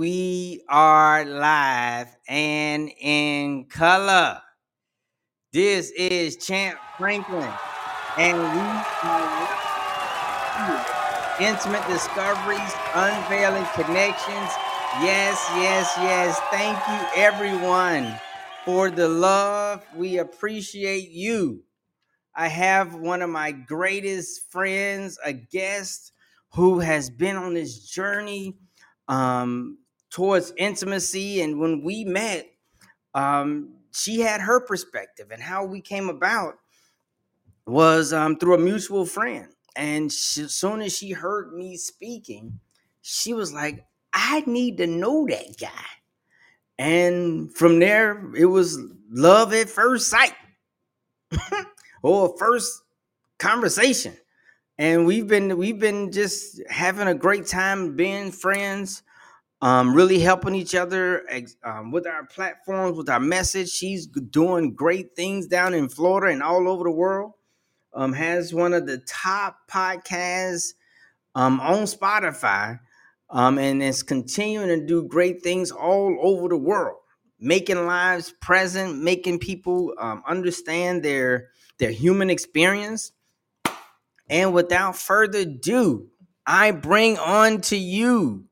we are live and in color. This is Champ Franklin, and we are intimate discoveries, unveiling connections. Yes, yes, yes. Thank you, everyone, for the love. We appreciate you. I have one of my greatest friends, a guest who has been on this journey um, towards intimacy. And when we met, um, she had her perspective, and how we came about was um, through a mutual friend. And she, as soon as she heard me speaking, she was like, I need to know that guy. And from there, it was love at first sight or first conversation. And we've been we've been just having a great time being friends, um, really helping each other ex- um, with our platforms, with our message. She's doing great things down in Florida and all over the world. Um, has one of the top podcasts um, on Spotify, um, and is continuing to do great things all over the world, making lives present, making people um, understand their their human experience. And without further ado, I bring on to you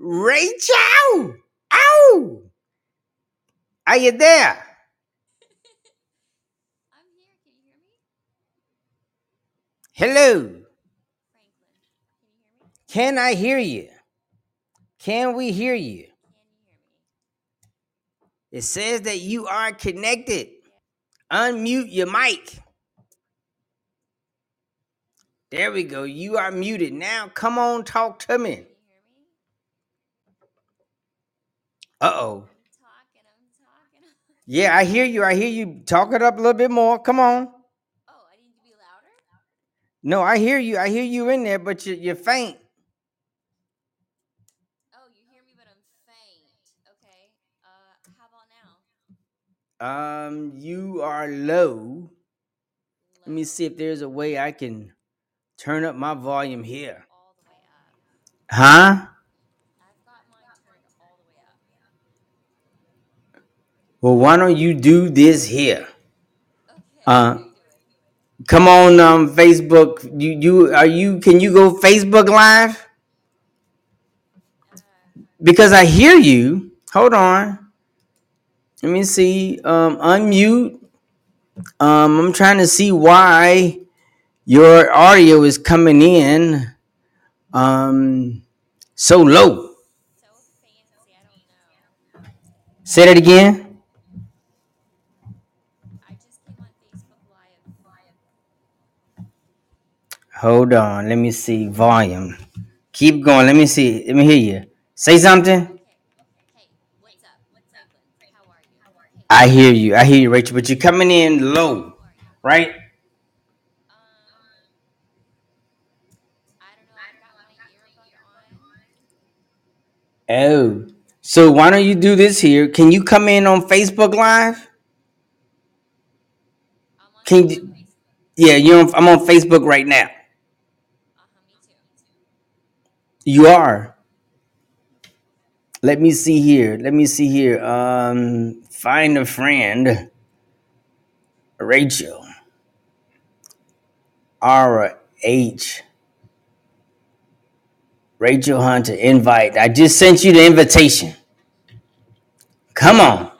Rhachel. Ow! Are you there? I'm here. Can you hear me? Hello. Can you hear me? Can I hear you? Can we hear you? Can you hear me? It says that you are connected. Unmute your mic. There we go. You are muted. Now come on, talk to me. Can you hear me? Uh oh. I'm talking. I'm talking. Yeah, I hear you. I hear you. Talk it up a little bit more. Come on. Oh, I need to be louder? No, I hear you. I hear you in there, but you, you're faint. Oh, you hear me, but I'm faint. Okay. Uh, how about now? Um, you are low. Let me see if there's a way I can turn up my volume here. All the way up. Huh? I've got mine turned all the way up. Well, why don't you do this here? Uh, how you doing? come on, um, Facebook. You, you are you? Can you go Facebook Live? Uh, Because I hear you. Hold on. Let me see. Um, unmute. Um, I'm trying to see why your audio is coming in um so low. so fancy. I don't know. Say that again. Hold on. Let me see. Volume. Keep going. Let me see. Let me hear you. Say something. I hear you. I hear you, Rhachel. But you're coming in low, right? Oh. So why don't you do this here? Can you come in on Facebook Live? Can you, yeah, you're on, I'm on Facebook right now. Uh-huh, me too. You are. Let me see here. Let me see here. Um, find a friend. Rhachel. R H. Rachel Hunter. Invite. I just sent you the invitation. Come on.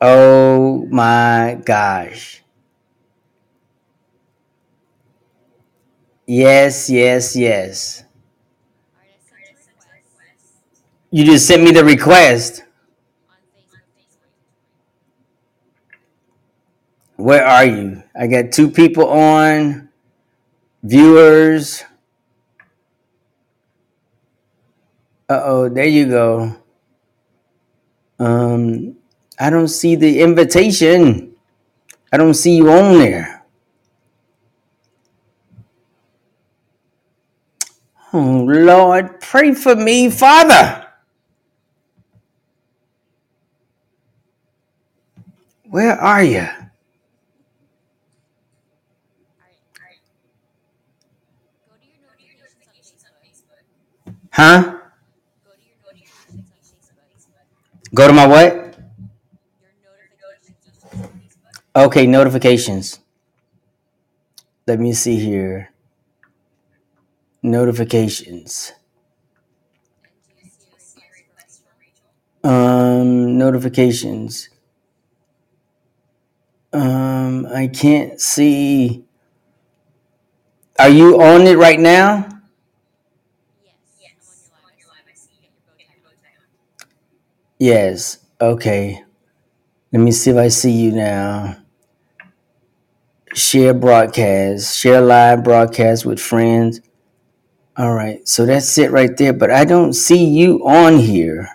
Oh my gosh. Yes, yes, yes. You just sent me the request. Where are you? I got two people on, viewers. Uh oh, there you go. Um, I don't see the invitation. I don't see you on there. Oh Lord, pray for me, Father. Where are you? Huh? Go to my what? Okay, notifications. Let me see here. Notifications. And do you see a request from Rhachel? Um, notifications. Um, I can't see. Are you on it right now? Yes. Okay. Let me see if I see you now. Share broadcast, share live broadcast with friends. All right. So that's it right there. But I don't see you on here.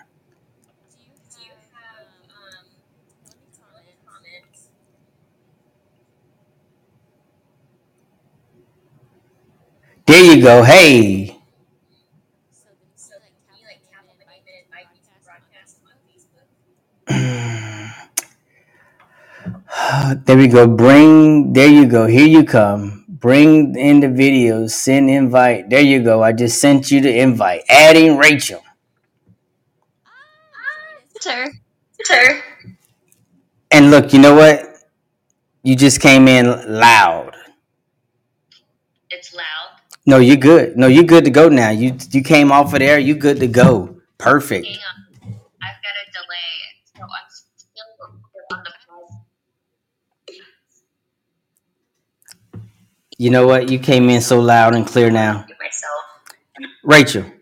There you go. Hey. There we go. Bring, there you go. Here you come. Bring in the videos. Send invite. There you go. I just sent you the invite. Adding Rhachel. Join us. Sir. And look, you know what? You just came in loud. It's loud. No, you're good. No, you're good to go now. You you came off of there. You good to go. Perfect. Hang on. I've got a delay. So I'm still on the pause. You know what? You came in so loud and clear now. Myself. Rhachel.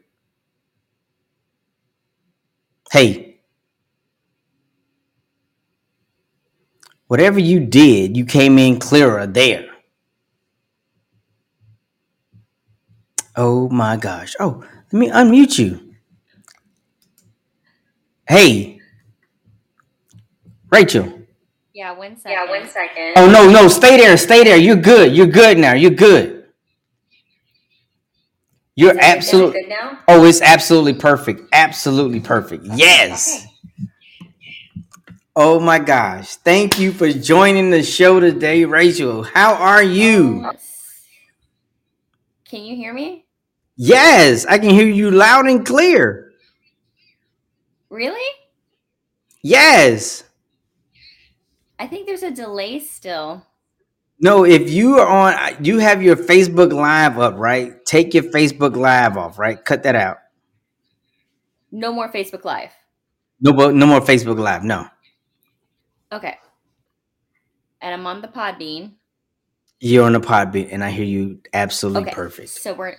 Hey. Whatever you did, you came in clearer there. Oh my gosh. Oh, let me unmute you. Hey. Rhachel. Yeah, one second. Yeah, one second. Oh no, no, stay there, stay there. You're good. You're good now. You're good. You're Is it absolutely good now? Oh, it's absolutely perfect. Absolutely perfect. Yes. Okay. Oh my gosh. Thank you for joining the show today, Rhachel. How are you? Yes. Can you hear me? Yes, I can hear you loud and clear. Really? Yes. I think there's a delay still. No, if you are on, you have your Facebook Live up, right? Take your Facebook Live off, right? Cut that out. No more Facebook Live. No, but no more Facebook Live. No. Okay. And I'm on the Podbean. You're on the Podbean, and I hear you absolutely Okay. perfect. So we're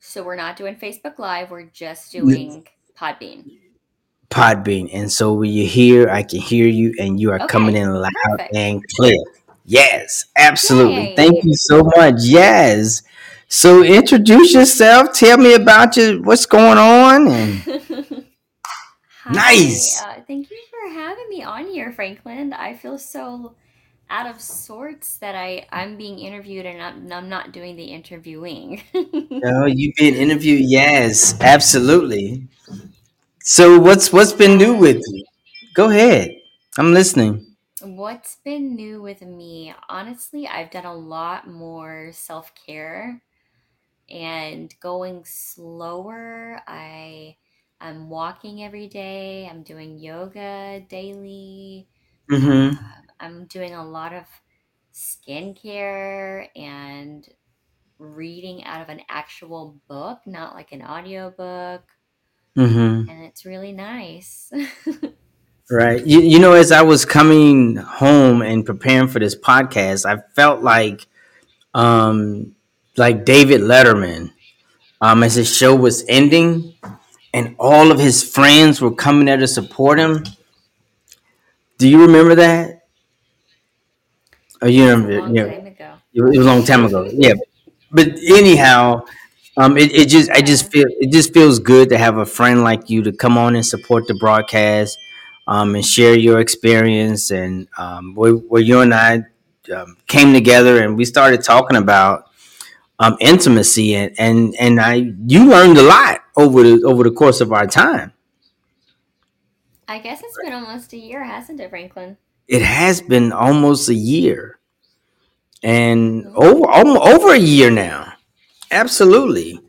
so we're not doing Facebook Live. We're just doing Podbean. Podbean, and so when you're here, I can hear you, and you are Okay, coming in loud perfect. and clear. Yes, absolutely. Yay. Thank you so much. Yes. So introduce yourself. Tell me about you. What's going on? And Hi, Nice. Uh, thank you for having me on here, Franklin. I feel so out of sorts that I I'm being interviewed and I'm, I'm not doing the interviewing. no, you've been interviewed. Yes, absolutely. So what's what's been new with you? Go ahead. I'm listening. What's been new with me? Honestly, I've done a lot more self care and going slower. I I'm walking every day. I'm doing yoga daily. hmm Um, I'm doing a lot of skincare and reading out of an actual book, not like an audiobook. Hmm And it's really nice. Right. You, you know, as I was coming home and preparing for this podcast, I felt like, um, like David Letterman, um, as his show was ending, and all of his friends were coming there to support him. Do you remember that? Oh, you It was a remember? long Yeah, time ago. it was it was a long time ago. Yeah, but anyhow, um, it, it just I just feel it just feels good to have a friend like you to come on and support the broadcast, um, and share your experience and um, where, where you and I um, came together and we started talking about um, intimacy and, and and I you learned a lot over the over the course of our time. I guess it's been almost a year, hasn't it, Franklin? It has been almost a year, and over over a year now. Absolutely.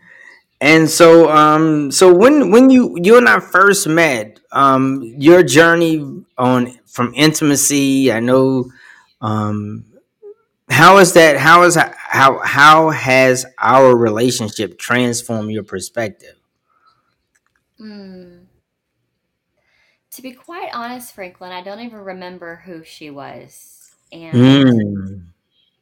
And so, um, so when when you you and I first met, um, your journey on from intimacy, I know, um, how is that? How is how how has our relationship transformed your perspective? Mm. To be quite honest, Franklin, I don't even remember who she was. And Mm.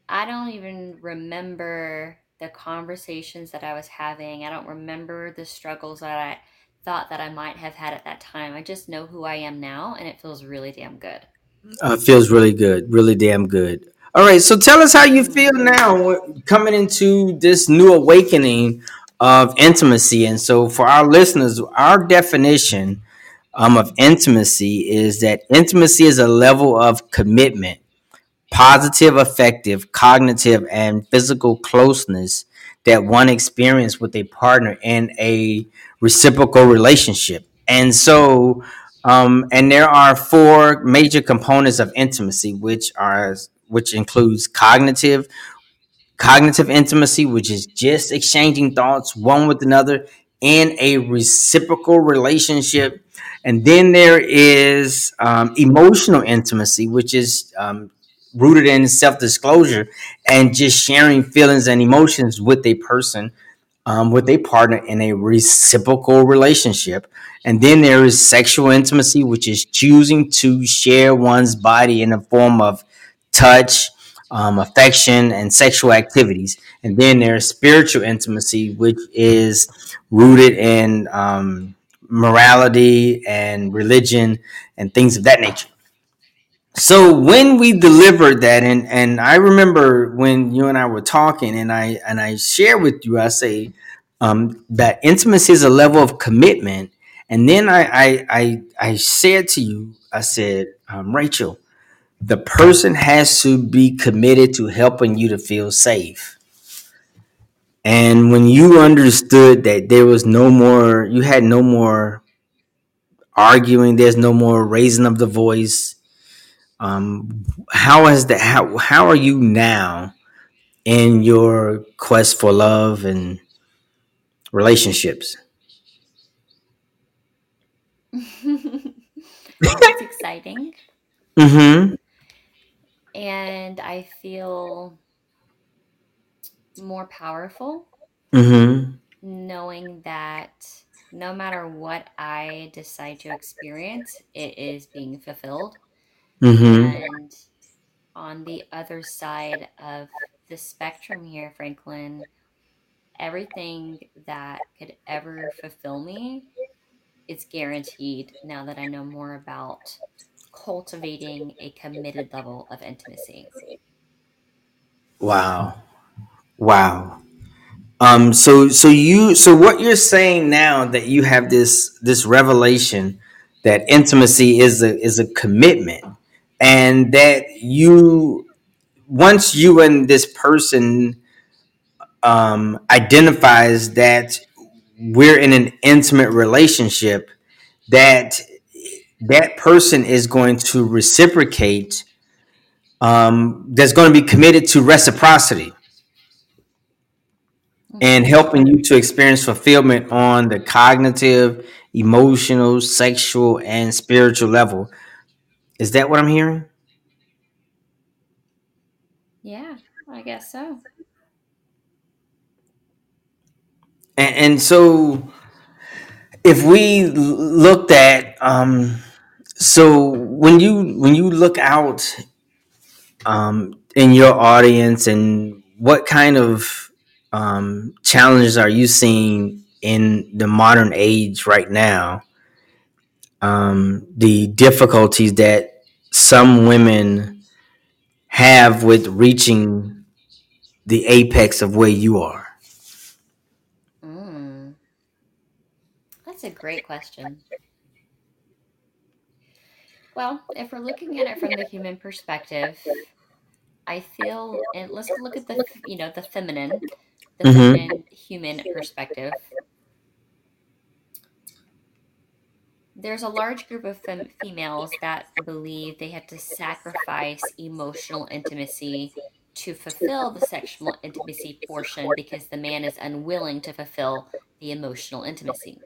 I don't even remember the conversations that I was having. I don't remember the struggles that I thought that I might have had at that time. I just know who I am now, and it feels really damn good. Uh, feels really good, really damn good. All right, so tell us how you feel now coming into this new awakening of intimacy. And so, for our listeners, our definition um, of intimacy is that intimacy is a level of commitment, positive, effective, cognitive, and physical closeness that one experiences with a partner in a reciprocal relationship. And so, um, and there are four major components of intimacy, which are which includes cognitive, cognitive intimacy, which is just exchanging thoughts one with another in a reciprocal relationship. And then there is um, emotional intimacy, which is um, rooted in self disclosure and just sharing feelings and emotions with a person, um, with a partner in a reciprocal relationship. And then there is sexual intimacy, which is choosing to share one's body in the form of touch, um, affection, and sexual activities. And then there's spiritual intimacy, which is rooted in um, morality and religion and things of that nature. So when we delivered that, and and I remember when you and I were talking, and I and I share with you, I say um, that intimacy is a level of commitment, and then I I I, I said to you, I said, um, Rhachel, the person has to be committed to helping you to feel safe. And when you understood that there was no more, you had no more arguing, there's no more raising of the voice. Um, how is that? How how are you now in your quest for love and relationships? it's exciting. Mm-hmm. And I feel more powerful Mm-hmm. knowing that no matter what I decide to experience, it is being fulfilled. Mm-hmm. And on the other side of the spectrum here, Franklin, everything that could ever fulfill me is guaranteed now that I know more about cultivating a committed level of intimacy. Wow. Wow. Um, so so you so what you're saying now that you have this this revelation that intimacy is a is a commitment and that you once you and this person um, identifies that we're in an intimate relationship that that person is going to reciprocate um, that's going to be committed to reciprocity and helping you to experience fulfillment on the cognitive, emotional, sexual, and spiritual level. Is that what I'm hearing? Yeah, I guess so. And, and so, if we looked at, um, so when you when you look out um, in your audience, and what kind of um, challenges are you seeing in the modern age right now? Um, the difficulties that some women have with reaching the apex of where you are. Mm. That's a great question. Well, if we're looking at it from the human perspective, I feel, and let's look at the, you know, the feminine, the Mm-hmm. feminine human perspective. There's a large group of fem- females that believe they have to sacrifice emotional intimacy to fulfill the sexual intimacy portion because the man is unwilling to fulfill the emotional intimacy.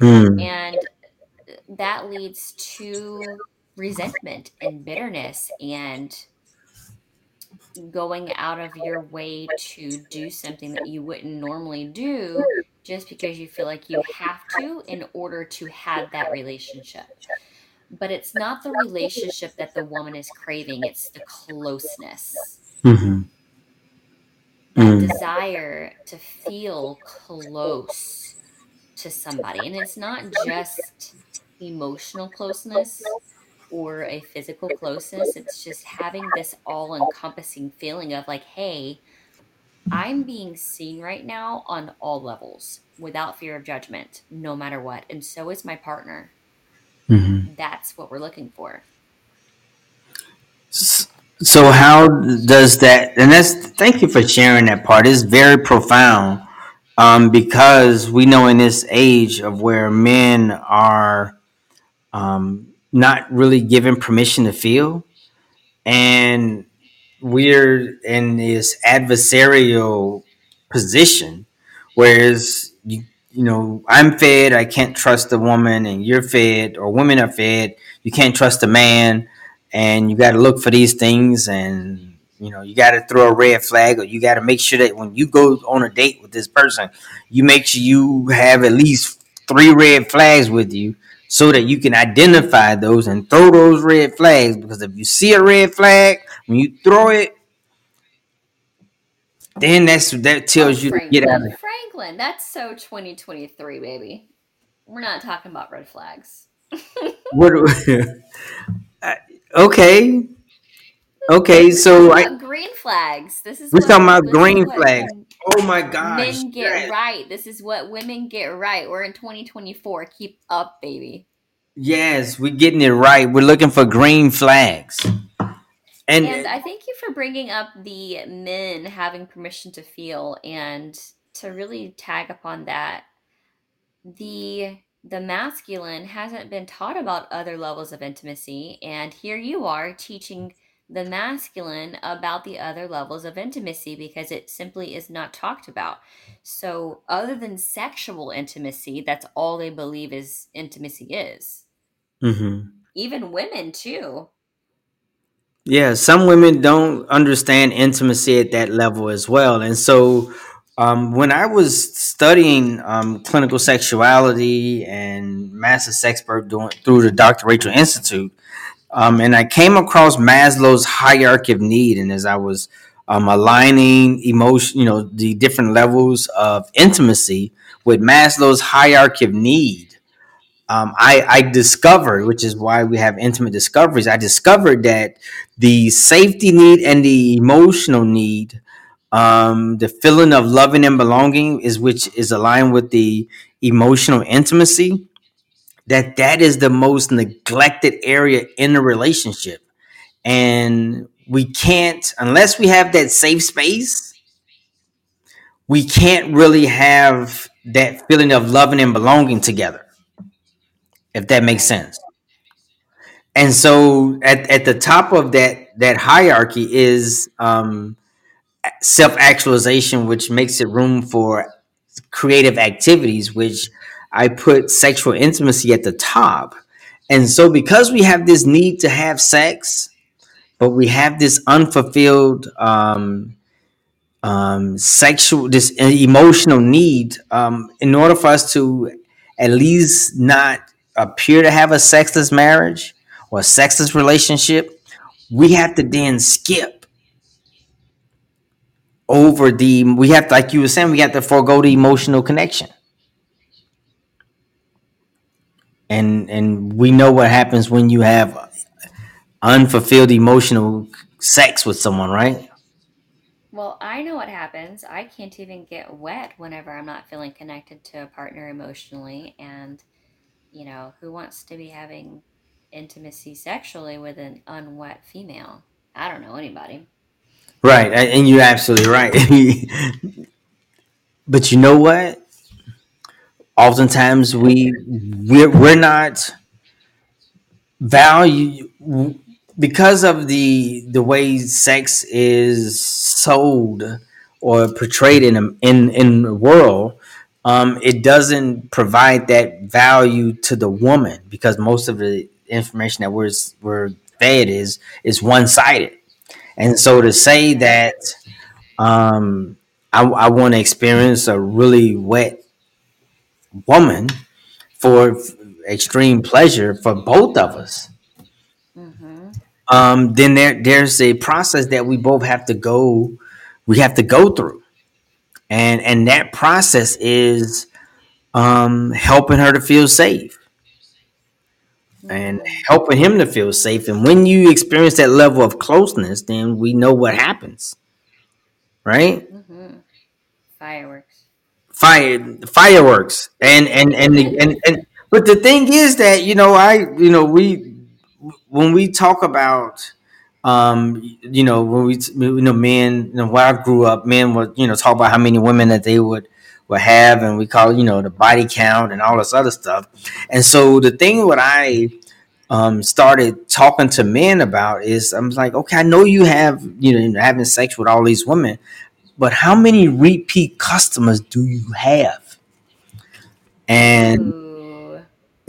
Mm. And that leads to resentment and bitterness and going out of your way to do something that you wouldn't normally do just because you feel like you have to in order to have that relationship. But it's not the relationship that the woman is craving, it's the closeness. hmm That Mm. desire to feel close to somebody. And it's not just emotional closeness or a physical closeness, it's just having this all encompassing feeling of like, hey, I'm being seen right now on all levels without fear of judgment, no matter what. And so is my partner. hmm That's what we're looking for. So how does that? And that's thank you for sharing that part. It's very profound um, because we know in this age of where men are um, not really given permission to feel, and we're in this adversarial position, whereas you you know I'm fed, I can't trust a woman, and you're fed, or women are fed, you can't trust a man, and you got to look for these things, and you know you got to throw a red flag, or you got to make sure that when you go on a date with this person, you make sure you have at least three red flags with you. So that you can identify those and throw those red flags, because if you see a red flag, when you throw it, then that's that Oh, tells you to get out of Franklin, that's so 2023, baby. We're not talking about red flags. what. okay, okay. So I green flags. This is we're talking about green flags. Oh my gosh! men get Yes, right. This is what women get right. We're in 2024. Keep up, baby. yes, we're getting it right. We're looking for green flags, and And I thank you for bringing up the men having permission to feel and to really tag upon that. The the masculine hasn't been taught about other levels of intimacy and here you are teaching the masculine about the other levels of intimacy because it simply is not talked about. So other than sexual intimacy, that's all they believe is intimacy is. Mhm. Even women too. yeah, some women don't understand intimacy at that level as well, and so. Um, when I was studying um, clinical sexuality and master sexpert doing through the Dr. Rachel Institute, um, and I came across Maslow's hierarchy of need, and as I was um, aligning emotion, you know, the different levels of intimacy with Maslow's hierarchy of need, um, I, I discovered, which is why we have intimate discoveries. I discovered that the safety need and the emotional need, um, the feeling of loving and belonging, is which is aligned with the emotional intimacy that that is the most neglected area in a relationship. And we can't unless we have that safe space we can't really have that feeling of loving and belonging together if that makes sense. And so at, at the top of that that hierarchy is um, self-actualization which makes it room for creative activities which i put sexual intimacy at the top and so because we have this need to have sex but we have this unfulfilled um, um, sexual, this emotional need. Um, in order for us to at least not appear to have a sexless marriage or a sexless relationship, we have to then skip over the. We have to, like you were saying, we have to forego the emotional connection. And and we know what happens when you have unfulfilled emotional sex with someone, right? Well, I know what happens. I can't even get wet whenever I'm not feeling connected to a partner emotionally. And, you know, who wants to be having intimacy sexually with an unwet female? I don't know anybody. Right, and you're absolutely right. but you know what? Oftentimes we we're, we're not value because of the the way sex is sold or portrayed in in in the world, um, it doesn't provide that value to the woman because most of the information that we're we're fed is is one sided, and so to say that um, I, I want to experience a really wet woman for extreme pleasure for both of us Mm-hmm. um, then there there's a process that we both have to go we have to go through and and that process is um, helping her to feel safe and Mm-hmm. helping him to feel safe and when you experience that level of closeness then we know what happens right Mm-hmm. Fireworks. Fire fireworks. And and and, and and but the thing is that you know i you know we when we talk about um you know when we you know men you know when i grew up men would you know talk about how many women that they would would have and we call you know the body count and all this other stuff. And so the thing what i um started talking to men about is i'm like okay i know you have you know having sex with all these women but how many repeat customers do you have and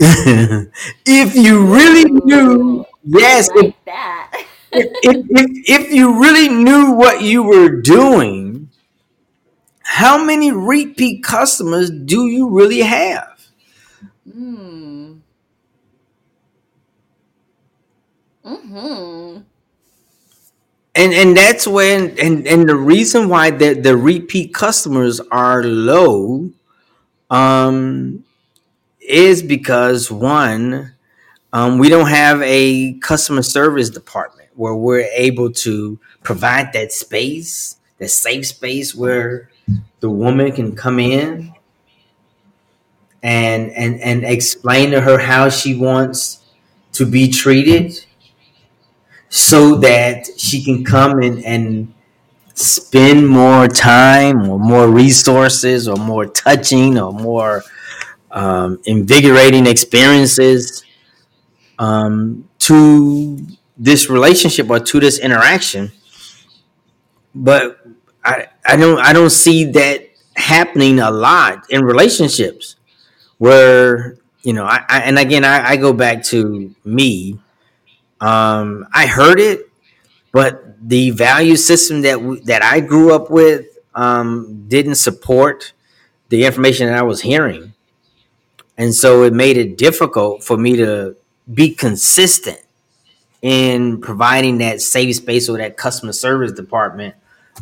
if you really knew Ooh. yes I if, that. if, if, if you really knew what you were doing how many repeat customers do you really have Hmm. And and that's when and and the reason why the, the repeat customers are low um is because one um, we don't have a customer service department where we're able to provide that space that safe space where the woman can come in and and and explain to her how she wants to be treated so that she can come and and spend more time or more resources or more touching or more um, invigorating experiences um, to this relationship or to this interaction. But I, I don't I don't see that happening a lot in relationships where you know I, I and again I, I go back to me um, I heard it but the value system that that I grew up with um, didn't support the information that I was hearing and so it made it difficult for me to be consistent in providing that safe space or that customer service department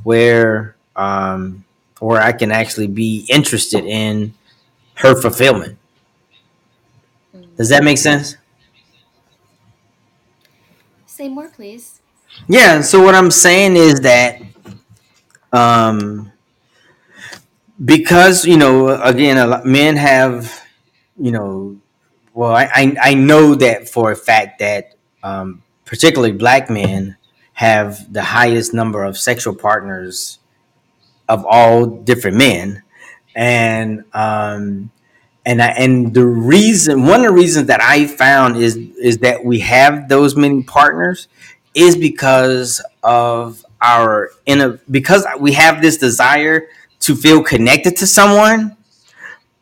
where um, where I can actually be interested in her fulfillment. Does that make sense? Say more, please. Yeah. So what I'm saying is that um, because you know, again, a lot, men have you know, well, I, I I know that for a fact that um, particularly black men have the highest number of sexual partners of all different men, and um, and I, and the reason one of the reasons that I found is is that we have those many partners is because of our in a because we have this desire to feel connected to someone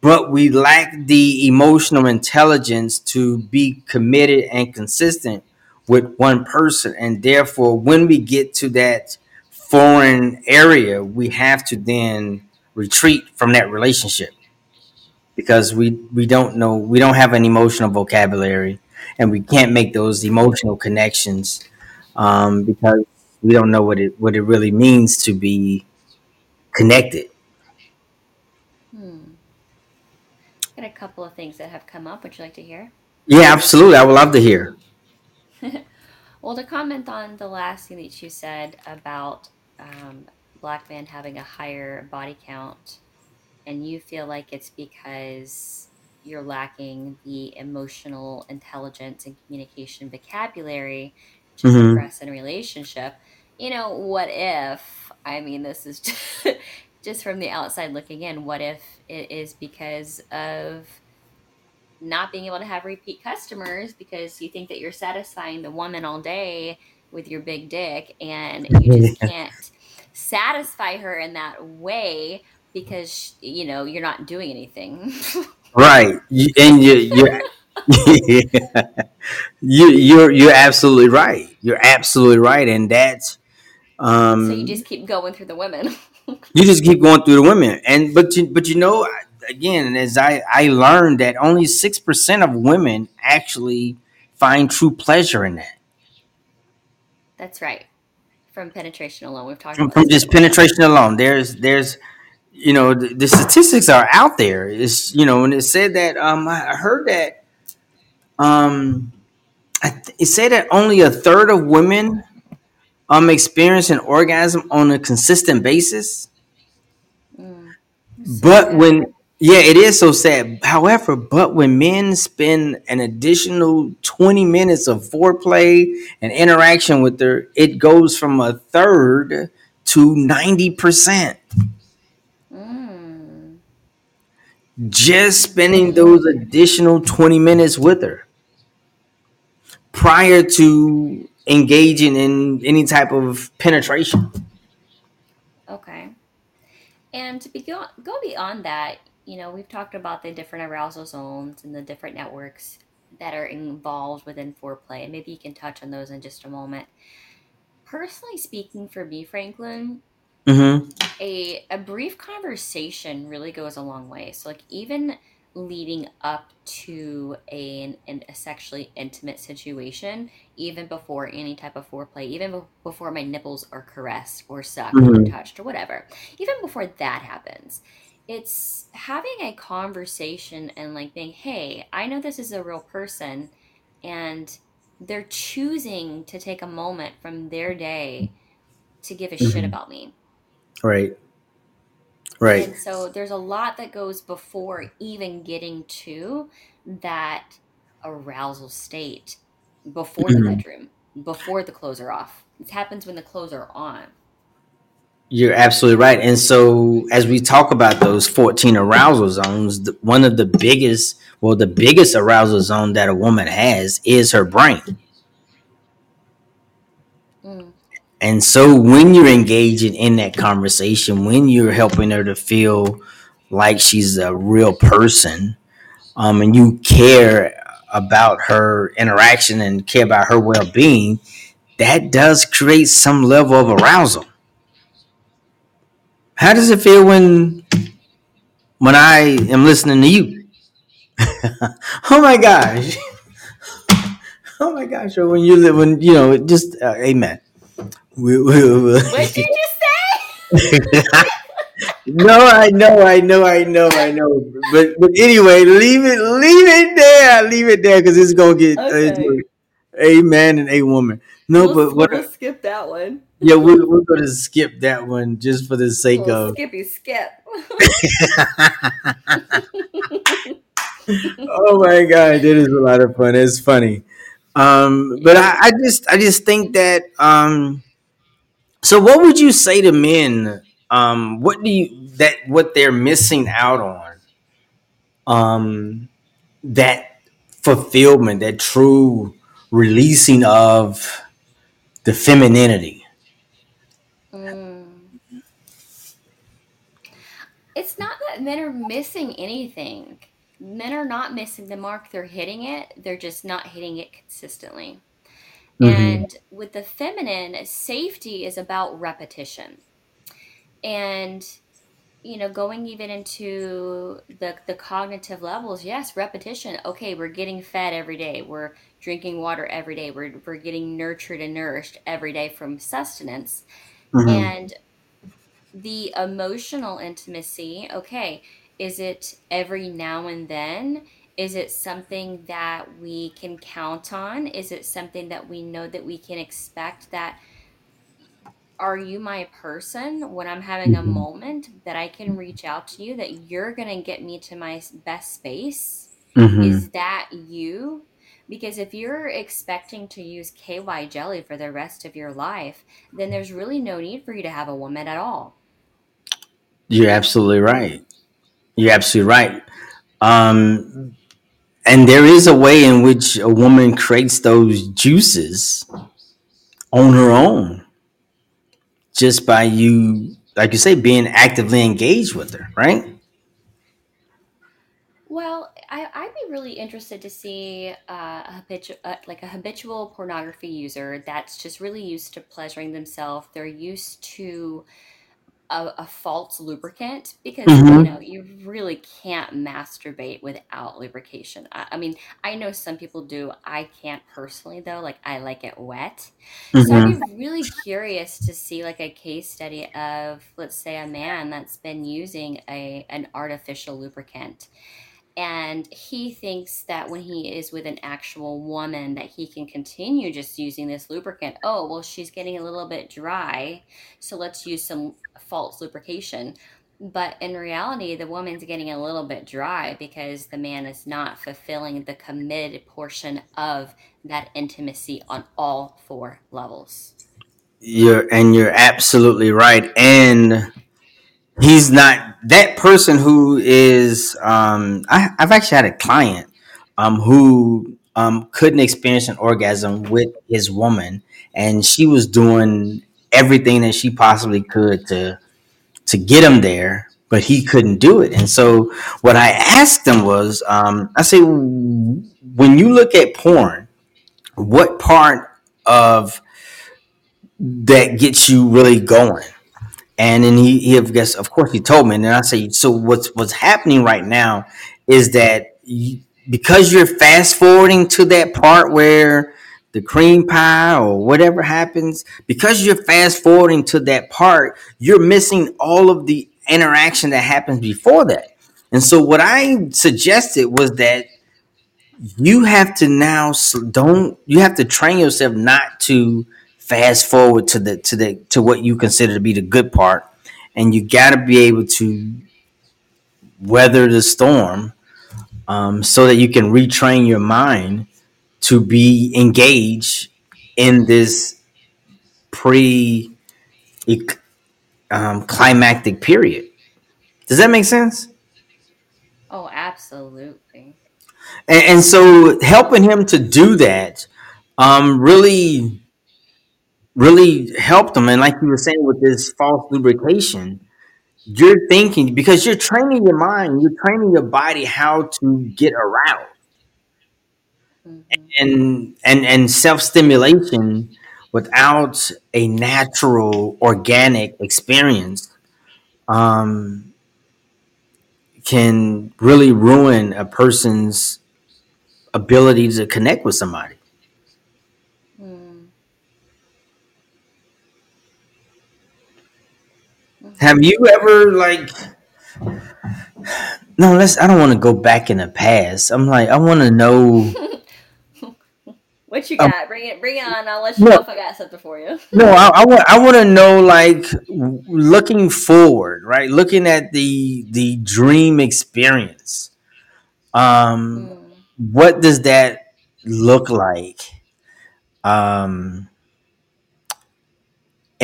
but we lack the emotional intelligence to be committed and consistent with one person. And therefore when we get to that foreign area we have to then retreat from that relationship because we we don't know we don't have an emotional vocabulary and we can't make those emotional connections um, because we don't know what it what it really means to be connected Hmm. Got a couple of things that have come up. Would you like to hear? yeah absolutely i would love to hear Well, to comment on the last thing that you said about um, black men having a higher body count, and you feel like it's because you're lacking the emotional intelligence and communication vocabulary to hmm progress in a relationship. You know, what if, I mean, this is just, just from the outside looking in, what if it is because of not being able to have repeat customers because you think that you're satisfying the woman all day with your big dick and you just can't satisfy her in that way because you know you're not doing anything. Right. You, and you you're you you're you're absolutely right. You're absolutely right and that's um so you just keep going through the women. You just keep going through the women. And but you but you know again as i i learned that only 6% of women actually find true pleasure in that. That's right. From penetration alone. We've talked from, about from just penetration alone. There's there's you know the, the, statistics are out there it's you know and it said that um i heard that um it said that only a third of women um experience an orgasm on a consistent basis mm, but sad. when yeah it is so sad however but when men spend an additional 20 minutes of foreplay and interaction with her it goes from a third to 90% mm. Just spending those additional 20 minutes with her prior to engaging in any type of penetration. Okay. And to be go, go beyond that, you know, we've talked about the different arousal zones and the different networks that are involved within foreplay. And maybe you can touch on those in just a moment. Personally speaking, for me, Franklin, mm-hmm. a a brief conversation really goes a long way. So, like, even leading up to a, an, a sexually intimate situation, even before any type of foreplay, even before my nipples are caressed or sucked mm-hmm. or touched or whatever, even before that happens, it's having a conversation and like being, hey, I know this is a real person and they're choosing to take a moment from their day to give a mm-hmm. shit about me. Right. Right. And so there's a lot that goes before even getting to that arousal state before the mm-hmm. bedroom, before the clothes are off. It happens when the clothes are on. You're absolutely right. And so, as we talk about those 14 arousal zones, one of the biggest, well, the biggest arousal zone that a woman has is her brain. And so when you're engaging in that conversation, when you're helping her to feel like she's a real person, um, and you care about her interaction and care about her well-being, that does create some level of arousal. How does it feel when when I am listening to you? oh my gosh. oh my gosh. When you live when you know, just uh, amen. We, we, we. What did you say? no, I know, I know, I know, I know. But but anyway, leave it, leave it there, leave it there, because it's gonna get okay. a man and a woman. No, we'll, but what? We'll skip that one. Yeah, we're, we're gonna skip that one just for the sake of Skippy skip. oh my god, that is a lot of fun. It's funny. Um, but I, I just I just think that um so, what would you say to men? Um, what do you that what they're missing out on? Um, that fulfillment, that true releasing of the femininity. Mm. It's not that men are missing anything. Men are not missing the mark. They're hitting it. They're just not hitting it consistently. Mm-hmm. And with the feminine, safety is about repetition. And you know, going even into the the cognitive levels, yes, repetition. Okay, we're getting fed every day. We're drinking water every day. We're we're getting nurtured and nourished every day from sustenance. Mm-hmm. And the emotional intimacy, okay, is it every now and then? Is it something that we can count on? Is it something that we know that we can expect that are you my person when I'm having a mm-hmm. moment that I can reach out to you that you're going to get me to my best space? Mm-hmm. Is that you? Because if you're expecting to use KY jelly for the rest of your life, then there's really no need for you to have a woman at all. You're absolutely right. You're absolutely right. Um, and there is a way in which a woman creates those juices on her own just by you like you say being actively engaged with her right Well, I, I'd be really interested to see uh, a habitual, uh, like a habitual pornography user that's just really used to pleasuring themselves. They're used to a, a false lubricant because you mm-hmm. know you really can't masturbate without lubrication. I, I mean, I know some people do. I can't personally though. Like I like it wet. So I'd Mm-hmm. be really curious to see like a case study of let's say a man that's been using a an artificial lubricant and he thinks that when he is with an actual woman that he can continue just using this lubricant. Oh well she's getting a little bit dry so let's use some false lubrication. But in reality the woman's getting a little bit dry because the man is not fulfilling the committed portion of that intimacy on all four levels. You're and you're absolutely right. And he's not that person who is um I, i've actually had a client um who um couldn't experience an orgasm with his woman and she was doing everything that she possibly could to to get him there but he couldn't do it. And so what i asked him was um i say when you look at porn what part of that gets you really going and then he, he of guess of course he told me. And then i say so what's what's happening right now is that you, because you're fast forwarding to that part where the cream pie or whatever happens because you're fast forwarding to that part you're missing all of the interaction that happens before that. And so what i suggested was that you have to now don't you have to train yourself not to fast forward to the to the to what you consider to be the good part. And you got to be able to weather the storm um, so that you can retrain your mind to be engaged in this pre um, climactic period. Does that make sense? Oh absolutely. And, and so helping him to do that um, really really helped them. and like you were saying with this false lubrication you're thinking because you're training your mind, you're training your body how to get aroused hmm and and and self stimulation without a natural organic experience um, can really ruin a person's ability to connect with somebody. mm Have you ever like? No, let's. I don't want to go back in the past. I'm like, I want to know. What you Um, got? Bring it, bring it on. I'll let you know if I got something for you. No, I, I want I want to know like looking forward, right? Looking at the the dream experience. Um, mm, what does that look like? Um,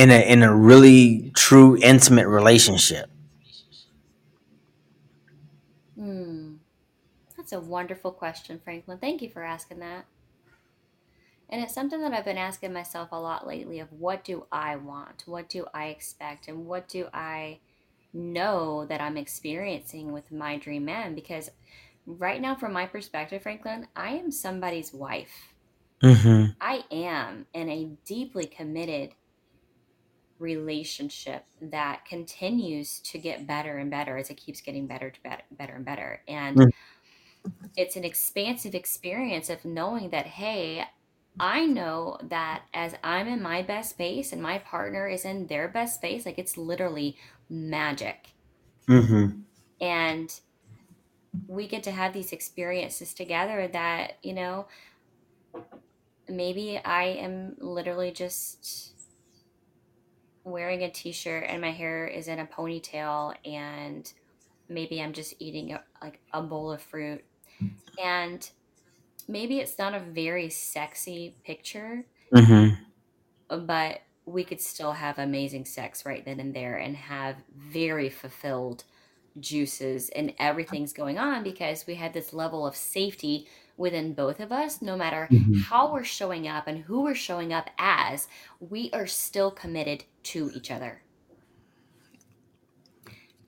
in a in a really true intimate relationship. mm. That's a wonderful question, Franklin. Thank you for asking that. And it's something that I've been asking myself a lot lately of what do I want? What do I expect? And what do I know that I'm experiencing with my dream man? Because right now, from my perspective, Franklin, I am somebody's wife. Mm-hmm. I am in a deeply committed relationship that continues to get better and better as it keeps getting better to better, better and better. And it's an expansive experience of knowing that, hey, I know that as I'm in my best space and my partner is in their best space, like it's literally magic. Mm-hmm. And we get to have these experiences together that, you know, maybe I am literally just wearing a t shirt and my hair is in a ponytail and maybe I'm just eating a, like a bowl of fruit. And maybe it's not a very sexy picture, Mm-hmm. but we could still have amazing sex right then and there and have very fulfilled juices and everything's going on because we had this level of safety within both of us no matter Mhm. how we're showing up and who we're showing up as we are still committed to each other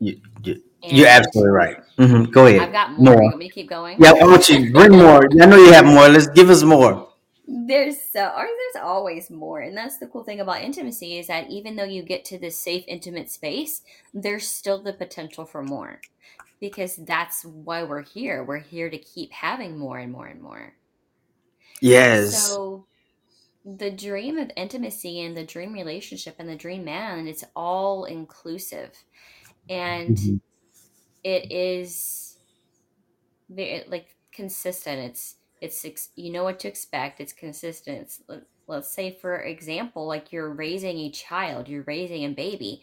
You, you, you're absolutely right. hmm Go i've ahead. got more you More. want me to keep going Yeah, I want you bring more. I know you have more. Let's give us more. There's so or there's always more, and that's the cool thing about intimacy is that even though you get to this safe, intimate space, there's still the potential for more, because that's why we're here. We're here to keep having more and more and more. Yes. So the dream of intimacy and the dream relationship and the dream man, it's all inclusive, and Mhm. it is very like consistent it's it's you know what to expect it's consistent it's, let- let's say for example like you're raising a child you're raising a baby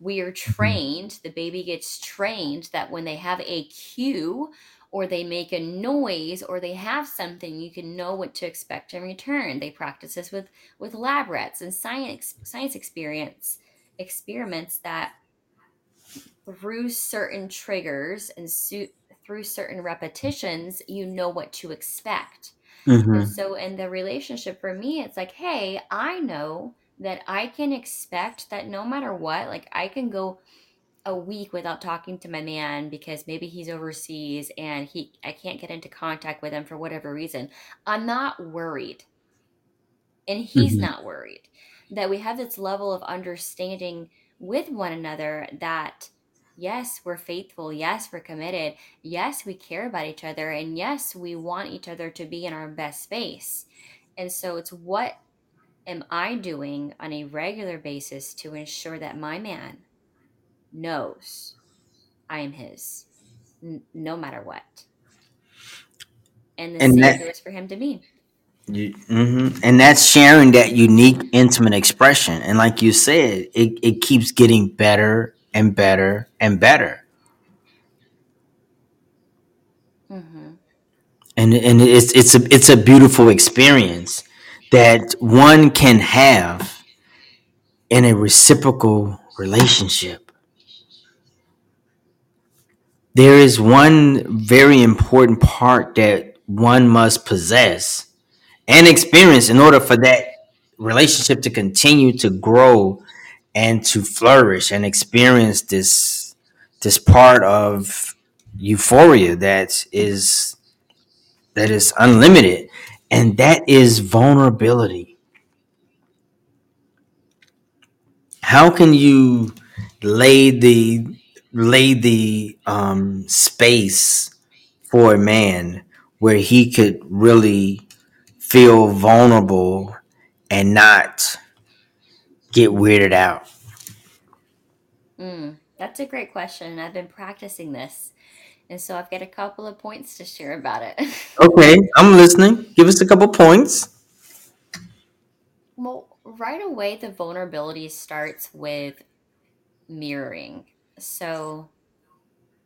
we are trained the baby gets trained that when they have a cue or they make a noise or they have something you can know what to expect in return. They practice this with with lab rats and science science experience experiments that through certain triggers and su- through certain repetitions, you know what to expect. hmm And so, in the relationship, for me, it's like, hey, I know that I can expect that no matter what, like I can go a week without talking to my man because maybe he's overseas and he I can't get into contact with him for whatever reason. I'm not worried. And he's hmm not worried. That we have this level of understanding with one another that yes we're faithful. Yes we're committed. Yes we care about each other. And yes we want each other to be in our best space. And so it's what am i doing on a regular basis to ensure that my man knows i am his n- no matter what? And the And same that goes for him to me. You, hmm and that's sharing that unique, intimate expression. And like you said, it, it keeps getting better and better and better. hmm And and it's it's a it's a beautiful experience that one can have in a reciprocal relationship. There is one very important part that one must possess and experience in order for that relationship to continue to grow and to flourish and experience this this part of euphoria that is that is unlimited and that is vulnerability. How can you lay the lay the um, space for a man where he could really feel vulnerable and not get weirded out? Mm, that's a great question, I've been practicing this, and so I've got a couple of points to share about it. okay i'm listening give us a couple points well, right away, the vulnerability starts with mirroring. So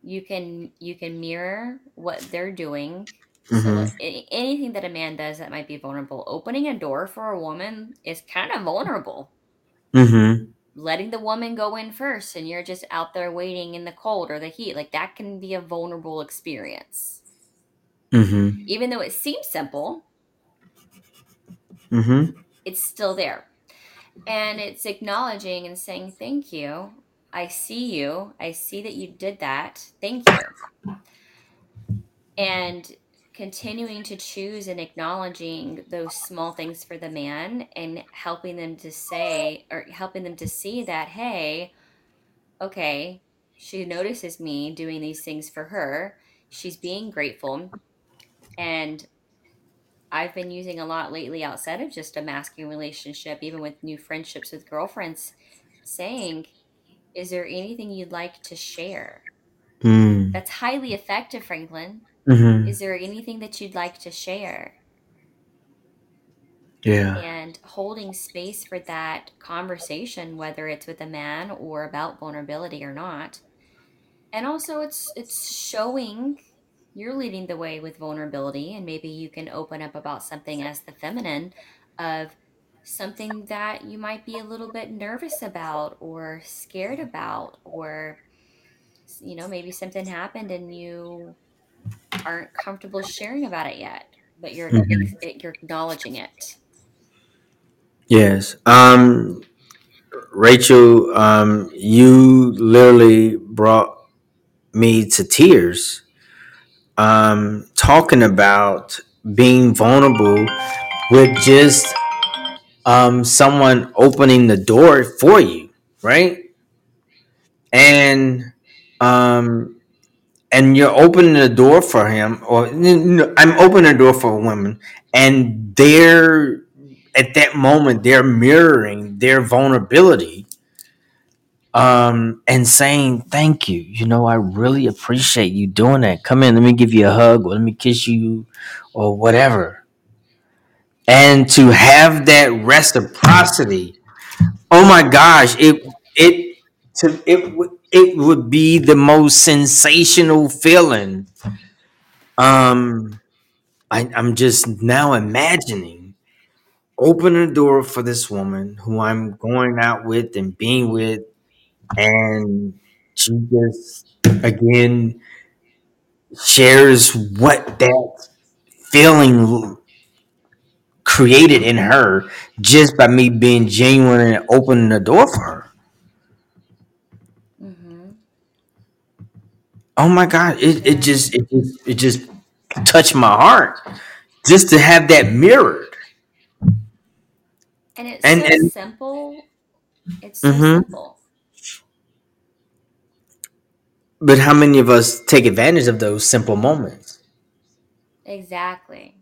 you can you can mirror what they're doing. So hmm let- a- anything that a man does that might be vulnerable, opening a door for a woman is kind of vulnerable. hmm letting the woman go in first and you're just out there waiting in the cold or the heat like that can be a vulnerable experience. Hmm even though it seems simple hmm it's still there. And it's acknowledging and saying thank you. I see you. I see that you did that. Thank you. And continuing to choose and acknowledging those small things for the man and helping them to say or helping them to see that hey okay she notices me doing these things for her. She's being grateful. And i've been using a lot lately outside of just a masculine relationship even with new friendships with girlfriends saying is there anything you'd like to share? Mm that's highly effective franklin hmm is there anything that you'd like to share? Yeah. And holding space for that conversation whether it's with a man or about vulnerability or not. And also it's it's showing you're leading the way with vulnerability and maybe you can open up about something as the feminine of something that you might be a little bit nervous about or scared about or you know, maybe something happened and you aren't comfortable sharing about it yet, but you're Mhm. you're acknowledging it. Yes. Um, Rhachel, um, you literally brought me to tears. Um, talking about being vulnerable with just um, someone opening the door for you, right? And um, and you're opening the door for him, or I'm opening the door for a woman, and they're at that moment they're mirroring their vulnerability um, and saying thank you. You know, I really appreciate you doing that. Come in, let me give you a hug, or let me kiss you, or whatever. And to have that reciprocity, oh my gosh, it it to it it would be the most sensational feeling. Um, I, I'm just now imagining opening the door for this woman who I'm going out with and being with and she just again shares what that feeling created in her just by me being genuine and opening the door for her. Oh my god! It, it just it just it just touched my heart just to have that mirrored. And it's and, so and, simple. It's so mm-hmm. simple. But how many of us take advantage of those simple moments? Exactly.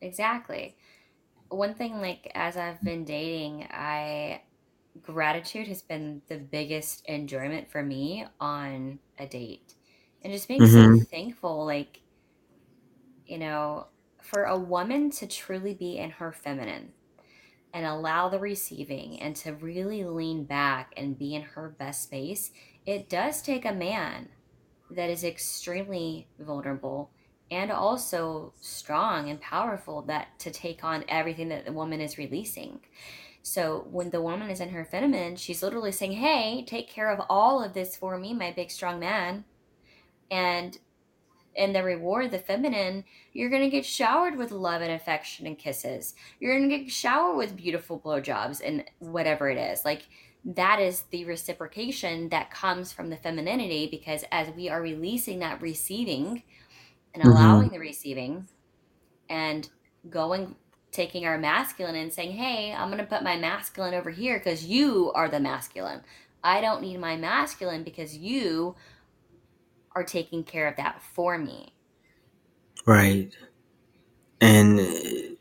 Exactly. One thing, like, as I've been dating, I gratitude has been the biggest enjoyment for me on a date. And just being mm-hmm. so thankful, like, you know, for a woman to truly be in her feminine and allow the receiving and to really lean back and be in her best space, it does take a man that is extremely vulnerable and also strong and powerful that to take on everything that the woman is releasing. So when the woman is in her feminine, she's literally saying, "Hey, take care of all of this for me, my big strong man." And in the reward, the feminine, you're going to get showered with love and affection and kisses. You're going to get showered with beautiful blowjobs and whatever it is. Like that is the reciprocation that comes from the femininity because as we are releasing that receiving and mm-hmm. allowing the receiving and going taking our masculine and saying hey i'm going to put my masculine over here because you are the masculine i don't need my masculine because you are taking care of that for me. Right. And it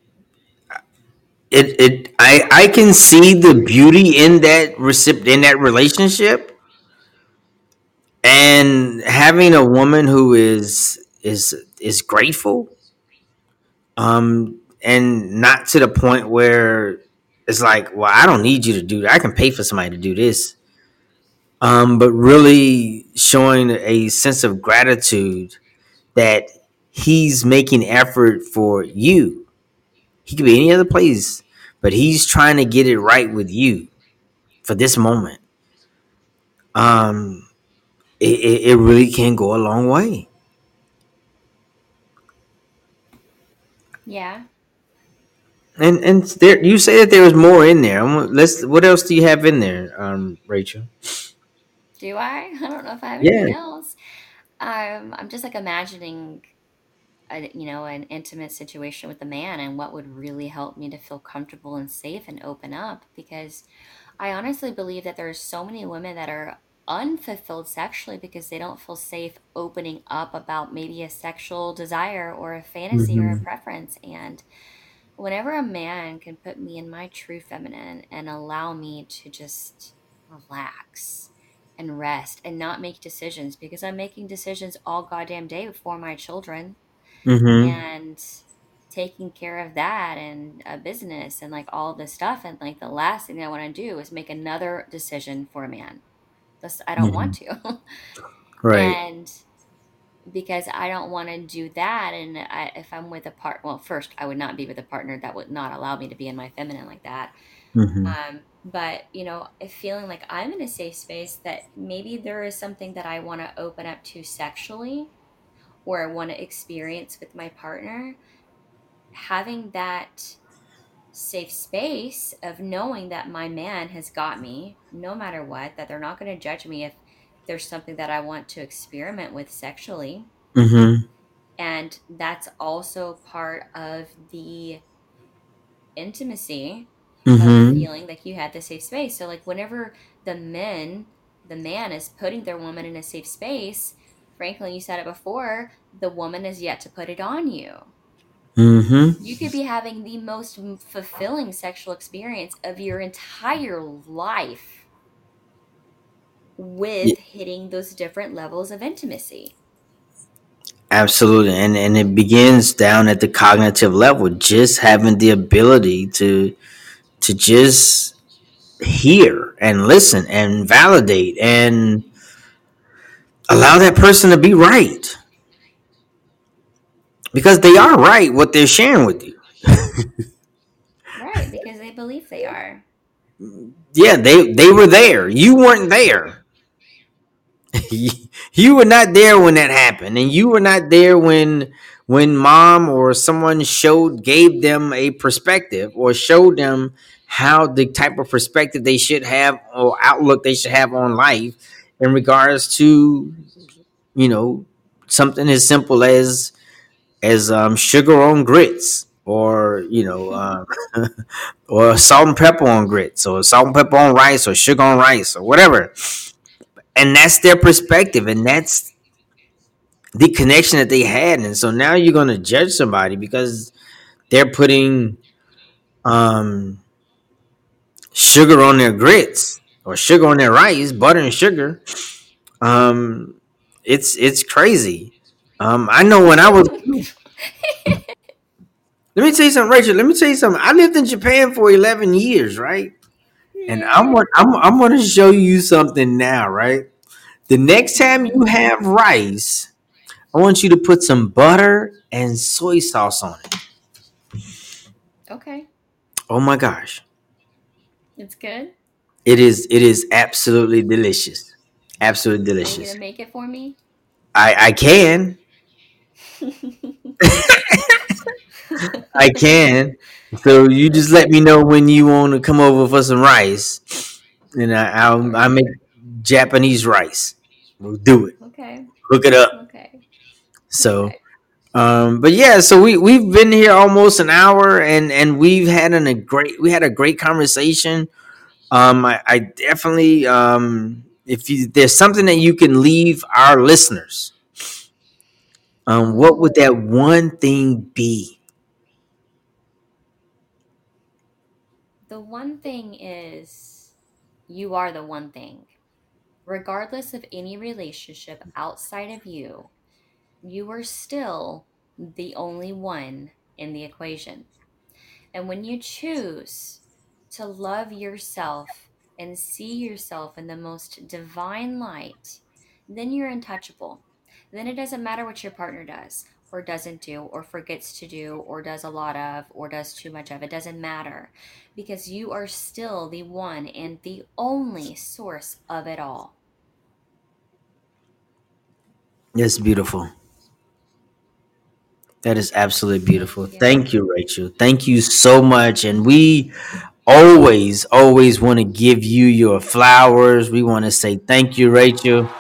it I I can see the beauty in that recip in that relationship. And having a woman who is is is grateful um and not to the point where it's like well I don't need you to do that I can pay for somebody to do this um but really showing a sense of gratitude that he's making effort for you he could be any other place, but he's trying to get it right with you for this moment. Um, it, it, it really can go a long way. Yeah. And and there, you say that there was more in there. Let's. What else do you have in there, um, Rhachel? Do I? I don't know if I have yeah. anything else. Um, I'm just like imagining a, you know an intimate situation with a man and what would really help me to feel comfortable and safe and open up because i honestly believe that there are so many women that are unfulfilled sexually because they don't feel safe opening up about maybe a sexual desire or a fantasy or a mm-hmm. preference and whenever a man can put me in my true feminine and allow me to just relax and rest and not make decisions because I'm making decisions all goddamn day for my children mm-hmm. and taking care of that and a business and like all this stuff and like the last thing i want to do is make another decision for a man That's, i don't mm-hmm. want to right and because i don't want to do that and I, if i'm with a part well first i would not be with a partner that would not allow me to be in my feminine like that mm-hmm. um, but you know feeling like i'm in a safe space that maybe there is something that i want to open up to sexually or i want to experience with my partner having that safe space of knowing that my man has got me no matter what that they're not going to judge me if there's something that i want to experiment with sexually Mm-hmm. and that's also part of the intimacy Mm-hmm. feeling like you had the safe space. So like whenever the men, the man is putting their woman in a safe space, Franklin, you said it before, the woman is yet to put it on you. Mm-hmm. You could be having the most fulfilling sexual experience of your entire life with hitting those different levels of intimacy. Absolutely. And and it begins down at the cognitive level, just having the ability to to just hear and listen and validate and allow that person to be right. Because they are right what they're sharing with you. Right, because they believe they are. Yeah, they they were there. You weren't there. you were not there when that happened and you were not there when when mom or someone showed gave them a perspective or showed them how the type of perspective they should have or outlook they should have on life in regards to you know something as simple as as um, sugar on grits or you know um, or salt and pepper on grits or salt and pepper on rice or sugar on rice or whatever. And that's their perspective and that's the connection that they had. And so now you're going to judge somebody because they're putting um sugar on their grits or sugar on their rice butter and sugar. Um it's it's crazy. Um i know when i was let me tell you something Rhachel. Let me tell you something. I lived in japan for 11 years right? And i'm i'm, I'm going to show you something now right? The next time you have rice i want you to put some butter and soy sauce on it. Okay, oh my gosh. It's good. it is it is absolutely delicious. Absolutely Are you delicious. gonna make it for me? i i can. I can. So you just let me know when you want to come over for some rice and I, i'll i make japanese rice. We'll do it. Okay, Look it up. So um but yeah so we we've been here almost an hour and and we've had an, a great we had a great conversation. Um i, I definitely um if you, there's something that you can leave our listeners um what would that one thing be? The one thing is, you are the one thing. Regardless of any relationship outside of you, you are still the only one in the equation. And when you choose to love yourself and see yourself in the most divine light, then you're untouchable. Then it doesn't matter what your partner does or doesn't do or forgets to do or does a lot of or does too much of. It doesn't matter because you are still the one and the only source of it all. That's beautiful. That is absolutely beautiful. Yeah. Thank you, Rhachel. Thank you so much. And we always, always want to give you your flowers. We want to say thank you, Rhachel.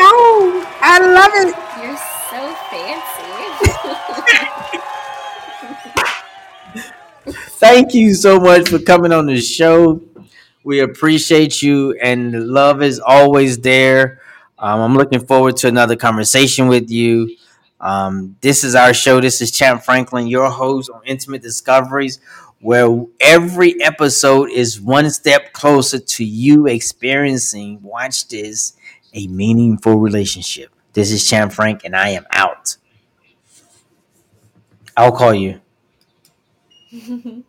Oh, I love it. You're so fancy. Thank you so much for coming on the show. We appreciate you, and love is always there. Um, I'm looking forward to another conversation with you. Um, this is our show. This is Champ Franklin, your host on Intimate Discoveries, where every episode is one step closer to you experiencing, watch this, a meaningful relationship. This is Champ Frank, and I am out. I'll call you.